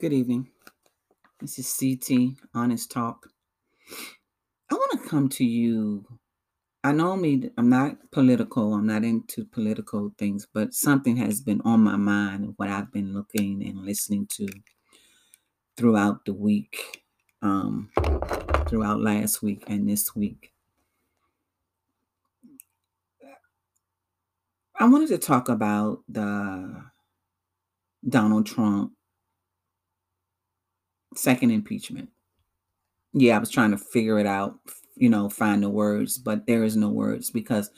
Good evening. This is CT Honest Talk. I want to come to you. I normally I'm not political. I'm not into political things, but something has been on my mind what I've been looking and listening to throughout the week, um, throughout last week and this week. I wanted to talk about the Donald Trump second impeachment. Yeah, I was trying to figure it out, you know, find the words, but there is no words because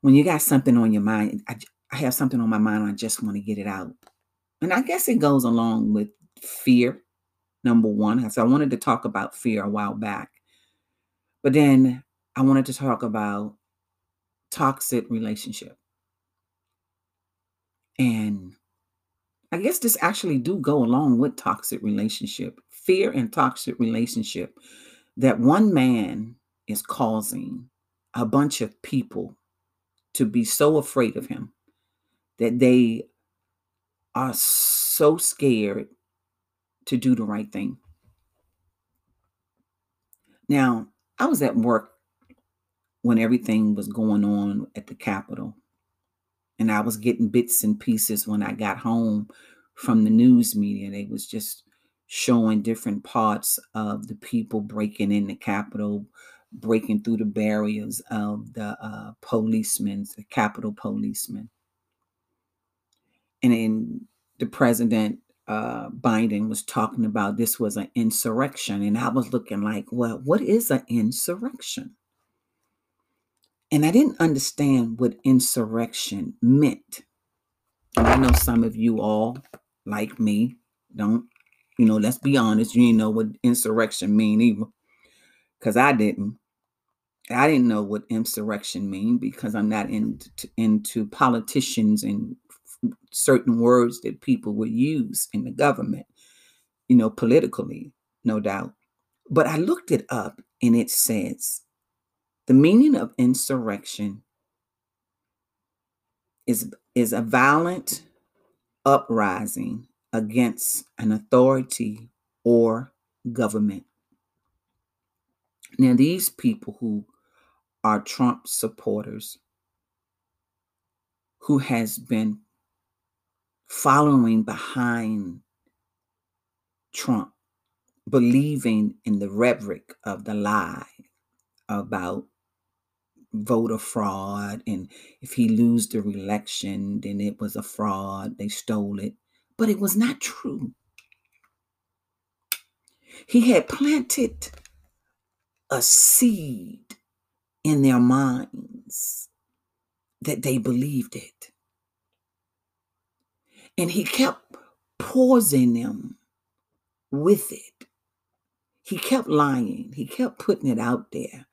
when you got something on your mind, I, I have something on my mind, I just want to get it out. And I guess it goes along with fear, number one. So I wanted to talk about fear a while back. But then I wanted to talk about toxic relationship. And I guess this actually do go along with toxic relationship, fear and toxic relationship that one man is causing a bunch of people to be so afraid of him that they are so scared to do the right thing. Now, I was at work when everything was going on at the Capitol and I was getting bits and pieces when I got home from the news media. They was just showing different parts of the people breaking in the Capitol, breaking through the barriers of the uh, policemen, the Capitol policemen. And then the president uh, Biden was talking about this was an insurrection. And I was looking like, well, what is an insurrection? And I didn't understand what insurrection meant. And I know some of you all, like me, don't, you know, let's be honest, you didn't know what insurrection mean either. Because I didn't. I didn't know what insurrection mean because I'm not into, into politicians and certain words that people would use in the government, you know, politically, no doubt. But I looked it up and it says the meaning of insurrection is, is a violent uprising against an authority or government. Now, these people who are Trump supporters, who has been following behind Trump, believing in the rhetoric of the lie about voter fraud and if he lose the election then it was a fraud they stole it. But it was not true. He had planted a seed in their minds that they believed it. And he kept pausing them with it. He kept lying. He kept putting it out there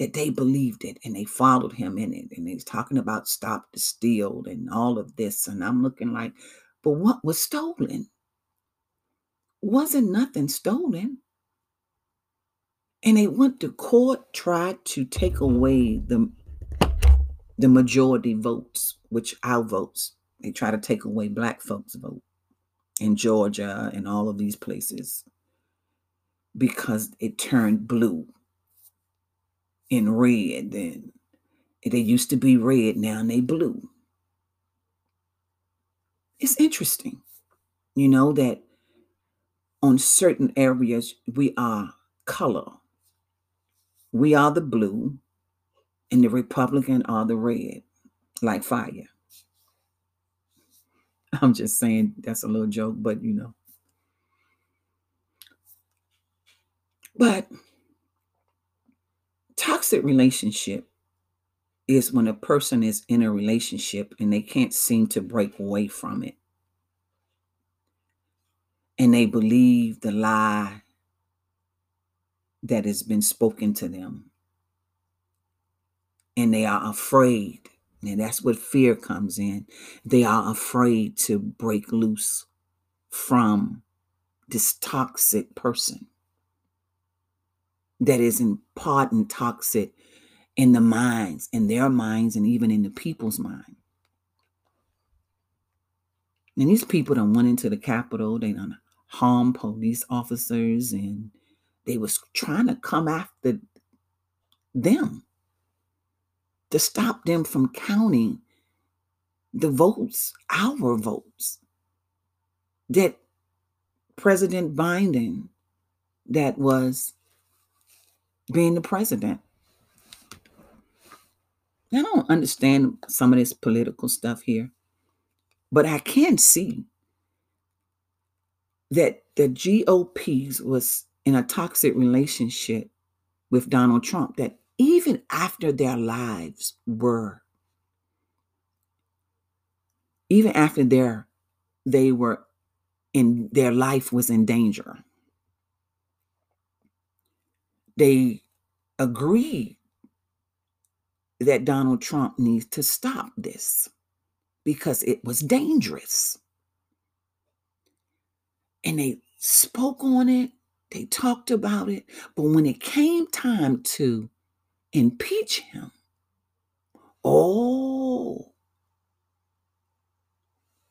that they believed it and they followed him in it. And he's talking about stop the steal and all of this. And I'm looking like, but what was stolen? Wasn't nothing stolen. And they went to court, tried to take away the, the majority votes, which our votes. They try to take away black folks' vote in Georgia and all of these places because it turned blue in red. Then they used to be red, now they blue. It's interesting, you know, that on certain areas we are color. We are the blue, and the Republican are the red, like fire. I'm just saying that's a little joke, but you know. But toxic relationship is when a person is in a relationship and they can't seem to break away from it. And they believe the lie that has been spoken to them. And they are afraid. And that's what fear comes in. They are afraid to break loose from this toxic person that is imparting toxic in the minds, in their minds, and even in the people's mind. And these people done went into the Capitol, they done harm police officers and they was trying to come after them to stop them from counting the votes, our votes, that President Biden, that was being the president. I don't understand some of this political stuff here, but I can see that the GOPs was in a toxic relationship with Donald Trump, that even after their lives were even after their they were in their life was in danger they agreed that Donald Trump needs to stop this because it was dangerous. And they spoke on it, they talked about it, but when it came time to impeach him, oh,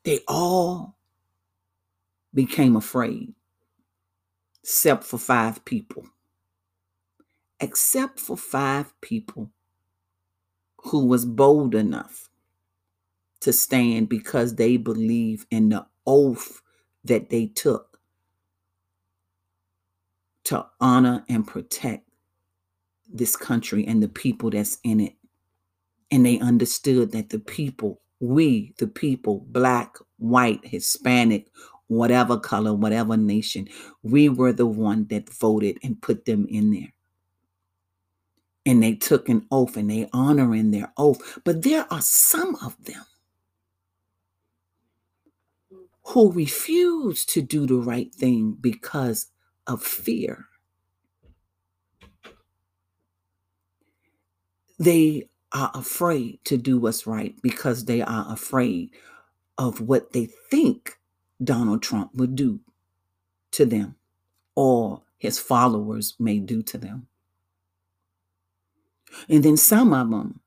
they all became afraid, except for five people. Except for five people who was bold enough to stand because they believe in the oath that they took to honor and protect this country and the people that's in it. And they understood that the people, we, the people, black, white, Hispanic, whatever color, whatever nation, we were the one that voted and put them in there. And they took an oath and they honoring their oath. But there are some of them who refuse to do the right thing because of fear. They are afraid to do what's right because they are afraid of what they think Donald Trump would do to them or his followers may do to them. And then some of them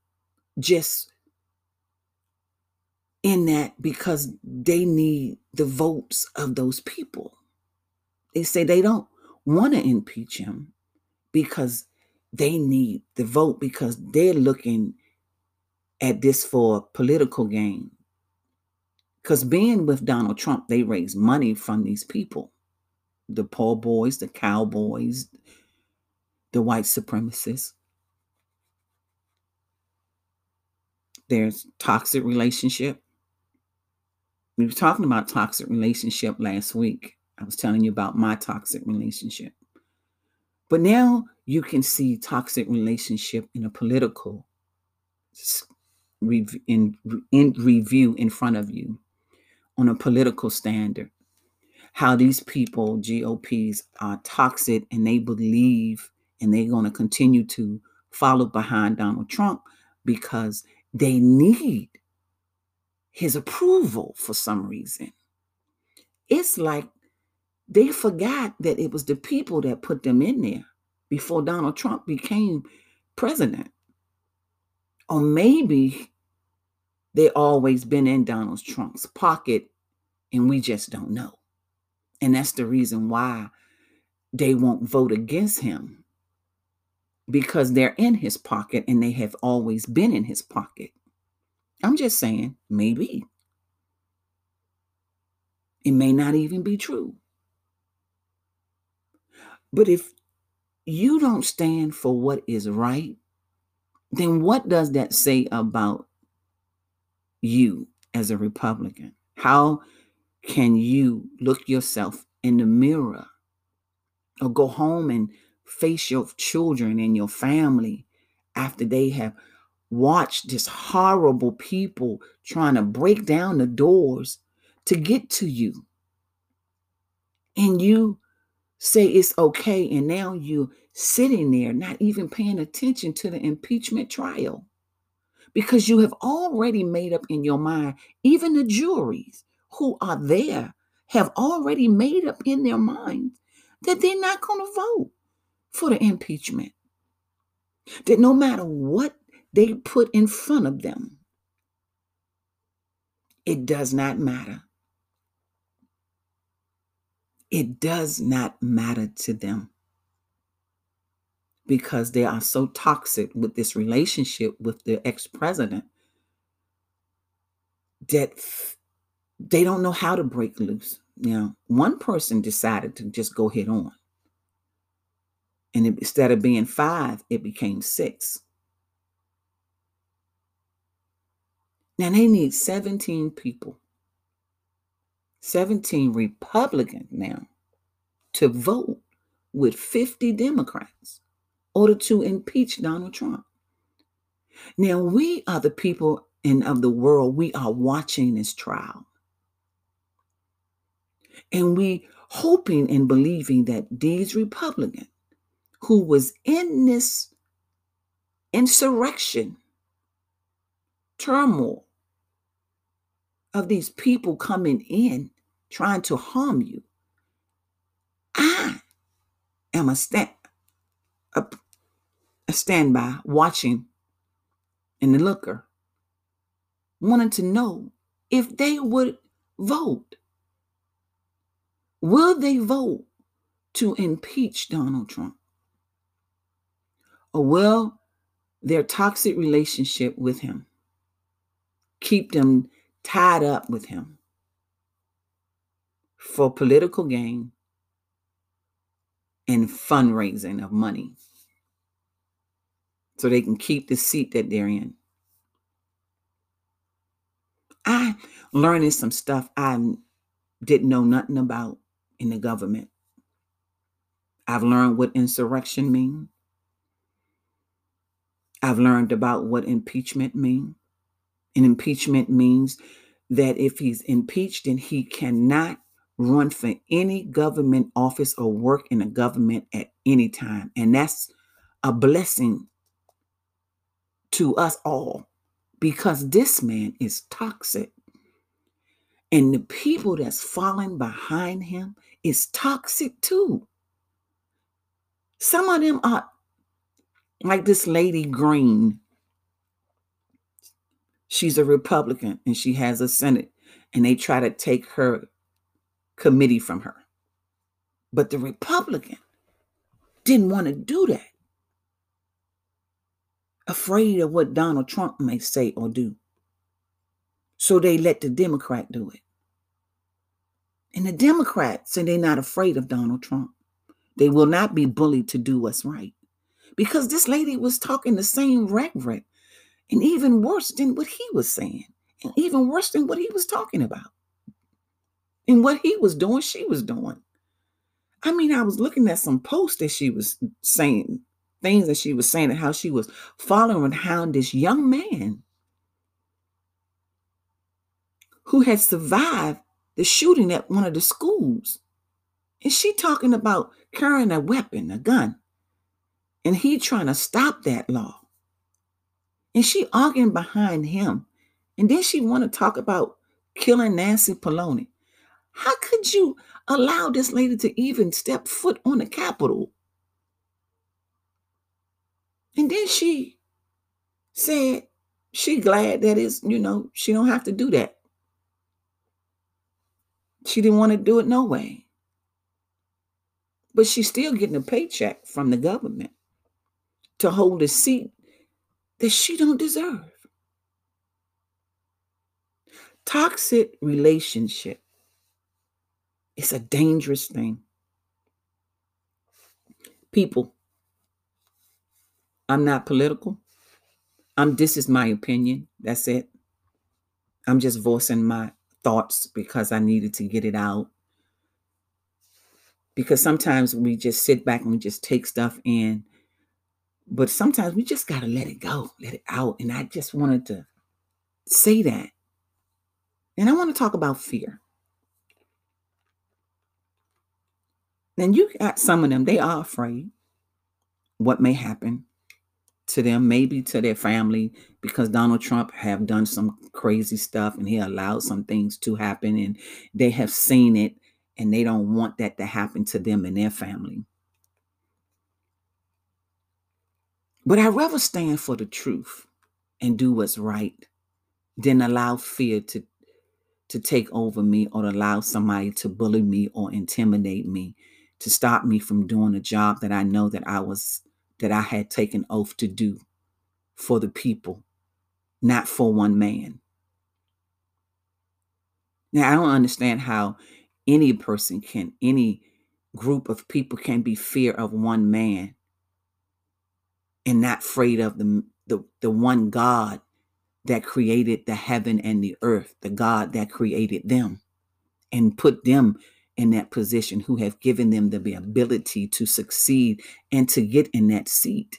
just in that because they need the votes of those people. They say they don't want to impeach him because they need the vote because they're looking at this for political gain. Because being with Donald Trump, they raise money from these people the Proud Boys, the cowboys, the white supremacists. There's toxic relationship. We were talking about toxic relationship last week. I was telling you about my toxic relationship. But now you can see toxic relationship in a political in, in review in front of you on a political standard. How these people, GOPs, are toxic and they believe and they're going to continue to follow behind Donald Trump because they need his approval for some reason. It's like they forgot that it was the people that put them in there before Donald Trump became president. Or maybe they always been in Donald Trump's pocket and we just don't know. And that's the reason why they won't vote against him because they're in his pocket and they have always been in his pocket. I'm just saying, maybe. It may not even be true. But if you don't stand for what is right, then what does that say about you as a Republican? How can you look yourself in the mirror or go home and face your children and your family after they have watched this horrible people trying to break down the doors to get to you? And you say it's okay, and now you're sitting there not even paying attention to the impeachment trial because you have already made up in your mind, even the juries who are there have already made up in their minds that they're not going to vote for the impeachment. That no matter what they put in front of them, it does not matter. It does not matter to them because they are so toxic with this relationship with the ex president that they don't know how to break loose. Know, one person decided to just go head on. And instead of being five, it became six. Now they need 17 people, 17 Republicans now to vote with 50 Democrats order to impeach Donald Trump. Now we are the people and of the world, we are watching this trial. And we hoping and believing that these Republicans who was in this insurrection, turmoil of these people coming in trying to harm you. I am a stand a, a standby watching in the looker, wanting to know if they would vote. Will they vote to impeach Donald Trump? Oh, or will their toxic relationship with him keep them tied up with him for political gain and fundraising of money so they can keep the seat that they're in? I learning some stuff I didn't know nothing about in the government. I've learned what insurrection means. I've learned about what impeachment means. And impeachment means that if he's impeached, then he cannot run for any government office or work in a government at any time. And that's a blessing to us all because this man is toxic. And the people that's falling behind him is toxic too. Some of them are like this lady Greene. She's a Republican and she has a Senate, and they try to take her committee from her. But the Republican didn't want to do that, afraid of what Donald Trump may say or do. So they let the Democrat do it. And the Democrats say they're not afraid of Donald Trump. They will not be bullied to do what's right. Because this lady was talking the same rhetoric and even worse than what he was saying, and even worse than what he was talking about. And what he was doing, she was doing. I mean, I was looking at some posts that she was saying, things that she was saying, and how she was following behind this young man who had survived the shooting at one of the schools. And she talking about carrying a weapon, a gun. And he trying to stop that law. And she arguing behind him. And then she want to talk about killing Nancy Pelosi. How could you allow this lady to even step foot on the Capitol? And then she said she glad that is, you know, she don't have to do that. She didn't want to do it no way. But she's still getting a paycheck from the government to hold a seat that she don't deserve. Toxic relationship is a dangerous thing. People, I'm not political. I'm this is my opinion. That's it. I'm just voicing my thoughts because I needed to get it out. Because sometimes we just sit back and we just take stuff in, but sometimes we just got to let it go, let it out. And I just wanted to say that. And I want to talk about fear. And you got some of them, they are afraid what may happen to them, maybe to their family, because Donald Trump have done some crazy stuff and he allowed some things to happen and they have seen it and they don't want that to happen to them and their family. But I'd rather stand for the truth and do what's right than allow fear to to take over me or allow somebody to bully me or intimidate me to stop me from doing a job that I know that I was that I had taken oath to do for the people, not for one man. Now, I don't understand how any person can, any group of people can be fear of one man and not afraid of the, the, the one God that created the heaven and the earth, the God that created them and put them in that position, who have given them the ability to succeed and to get in that seat.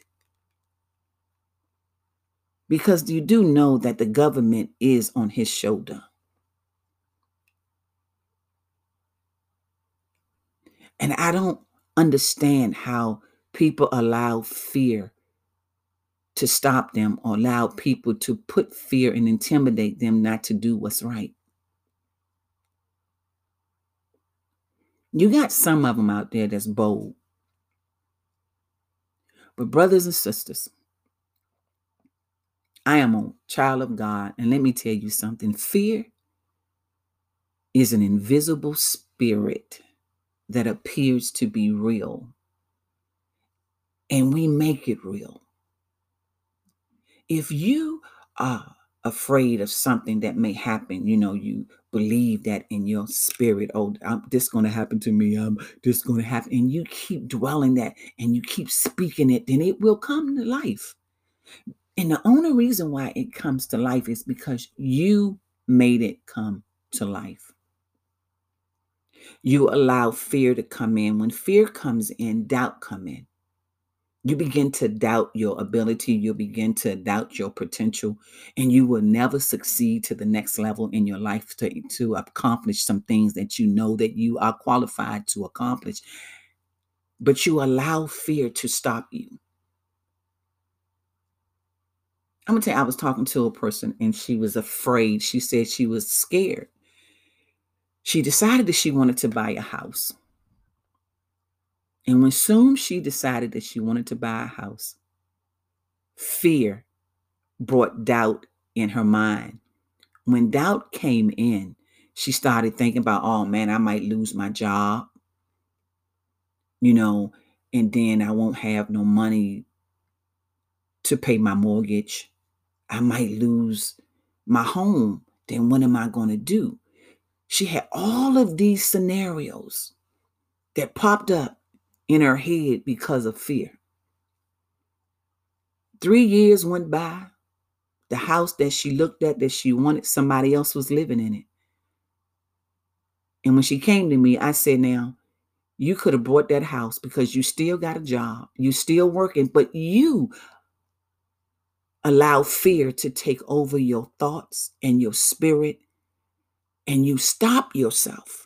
Because you do know that the government is on his shoulder. And I don't understand how people allow fear to stop them or allow people to put fear and intimidate them not to do what's right. You got some of them out there that's bold. But, brothers and sisters, I am a child of God. And let me tell you something fear is an invisible spirit that appears to be real. And we make it real. If you are afraid of something that may happen, you know, you believe that in your spirit, oh, I'm, this going to happen to me, I'm this going to happen, and you keep dwelling that and you keep speaking it, then it will come to life. And the only reason why it comes to life is because you made it come to life. You allow fear to come in. When fear comes in, doubt come in you begin to doubt your ability you'll begin to doubt your potential and you will never succeed to the next level in your life to, to accomplish some things that you know that you are qualified to accomplish. But you allow fear to stop you. I'm gonna tell you i was talking to a person and she was afraid. She said she was scared. She decided that she wanted to buy a house and when soon she decided that she wanted to buy a house, fear brought doubt in her mind. When doubt came in, she started thinking about, oh man, I might lose my job, you know, and then I won't have no money to pay my mortgage. I might lose my home. Then what am I going to do? She had all of these scenarios that popped up in her head because of fear. Three years went by. The house that she looked at that she wanted, somebody else was living in it. And when she came to me, I said, Now, you could have bought that house because you still got a job, you still working, but you allow fear to take over your thoughts and your spirit, and you stop yourself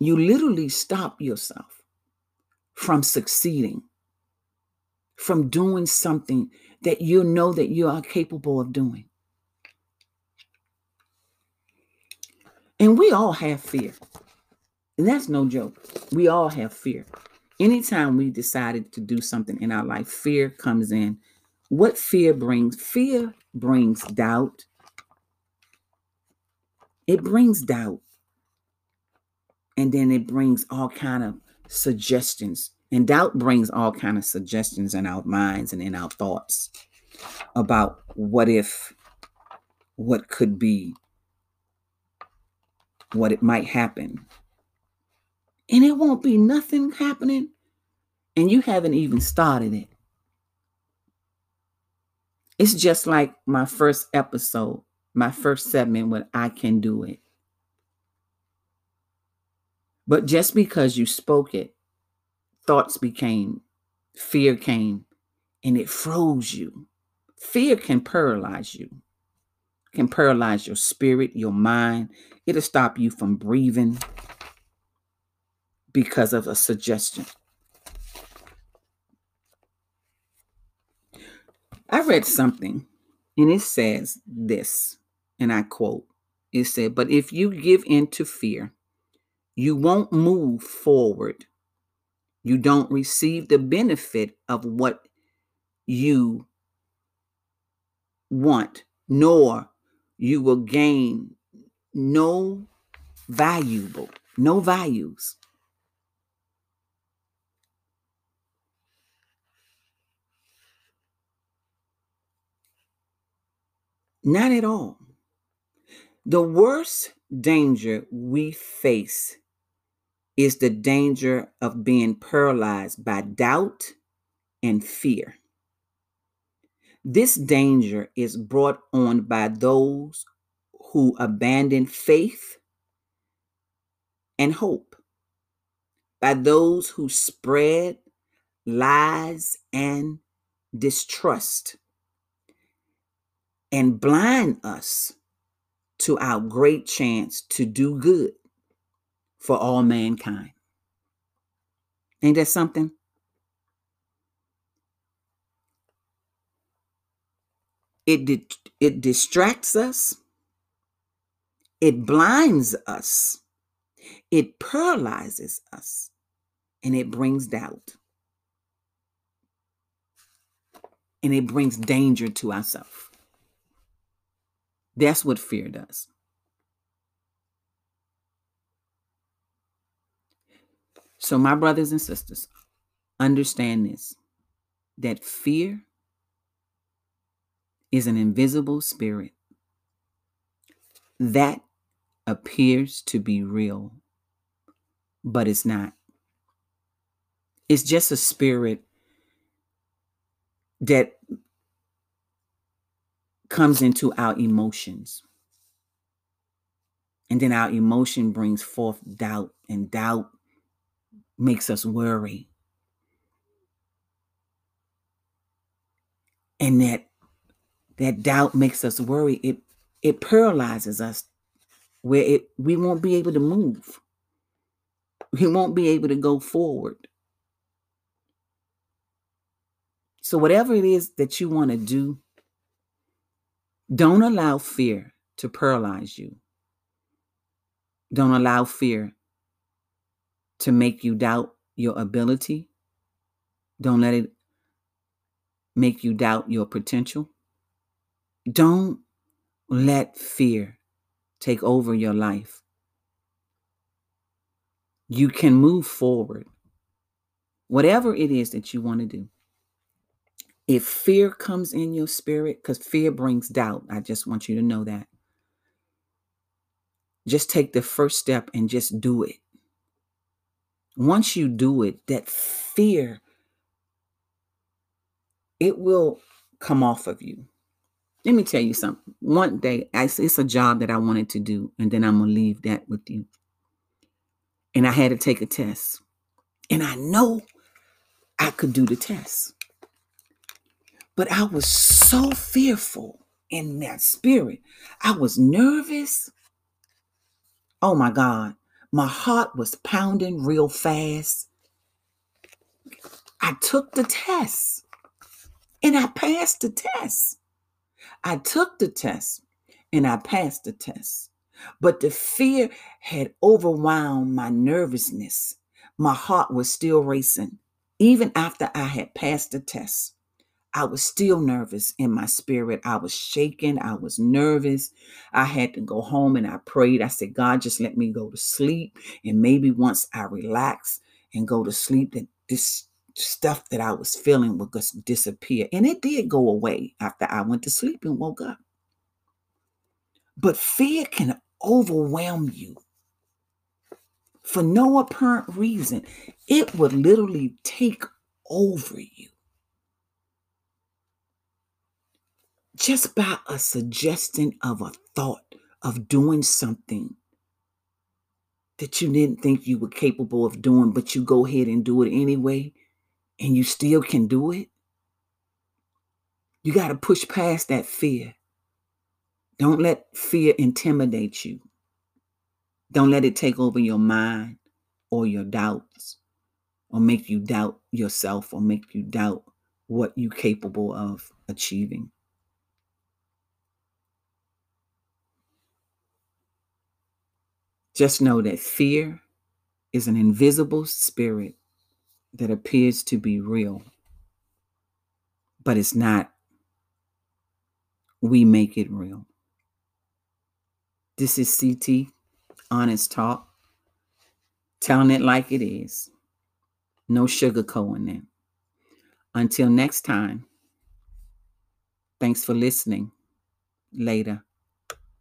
you literally stop yourself from succeeding, from doing something that you know that you are capable of doing. And we all have fear. And that's no joke. We all have fear. Anytime we decided to do something in our life, fear comes in. What fear brings? Fear brings doubt. It brings doubt and then it brings all kind of suggestions and doubt brings all kind of suggestions in our minds and in our thoughts about what if what could be what it might happen. And it won't be nothing happening and you haven't even started it. It's just like my first episode my first segment when i can do it but just because you spoke it, thoughts became, fear came, and it froze you. Fear can paralyze you, can paralyze your spirit, your mind. It'll stop you from breathing because of a suggestion. I read something and it says this, and I quote it said, But if you give in to fear, you won't move forward. You don't receive the benefit of what you want, nor you will gain no valuable, no values. Not at all. The worst danger we face is the danger of being paralyzed by doubt and fear. This danger is brought on by those who abandon faith and hope, by those who spread lies and distrust and blind us to our great chance to do good for all mankind. Ain't that something? It, di- it distracts us, it blinds us, it paralyzes us, and it brings doubt. And it brings danger to ourselves. That's what fear does. So, my brothers and sisters, understand this that fear is an invisible spirit that appears to be real, but it's not. It's just a spirit that comes into our emotions. And then our emotion brings forth doubt, and doubt makes us worry. And that that doubt makes us worry. It it paralyzes us where it we won't be able to move. We won't be able to go forward. So whatever it is that you want to do, don't allow fear to paralyze you. Don't allow fear to make you doubt your ability. Don't let it make you doubt your potential. Don't let fear take over your life. You can move forward. Whatever it is that you want to do. If fear comes in your spirit, because fear brings doubt, I just want you to know that. Just take the first step and just do it. Once you do it, that fear, it will come off of you. Let me tell you something. One day, I it's a job that I wanted to do, and then I'm going to leave that with you. And I had to take a test. And I know I could do the test. But I was so fearful in that spirit. I was nervous. Oh my God. My heart was pounding real fast. I took the test and I passed the test. I took the test and I passed the test. But the fear had overwhelmed my nervousness. My heart was still racing, even after I had passed the test. I was still nervous in my spirit. I was shaking. I was nervous. I had to go home and I prayed. I said, God, just let me go to sleep. And maybe once I relax and go to sleep, that this stuff that I was feeling would just disappear. And it did go away after I went to sleep and woke up. But fear can overwhelm you for no apparent reason. It would literally take over you. Just by a suggestion of a thought of doing something that you didn't think you were capable of doing, but you go ahead and do it anyway, and you still can do it. You got to push past that fear. Don't let fear intimidate you. Don't let it take over your mind or your doubts or make you doubt yourself or make you doubt what you're capable of achieving. Just know that fear is an invisible spirit that appears to be real, but it's not. We make it real. This is CT Honest Talk, telling it like it is. No sugarcoating it. Until next time, thanks for listening. Later.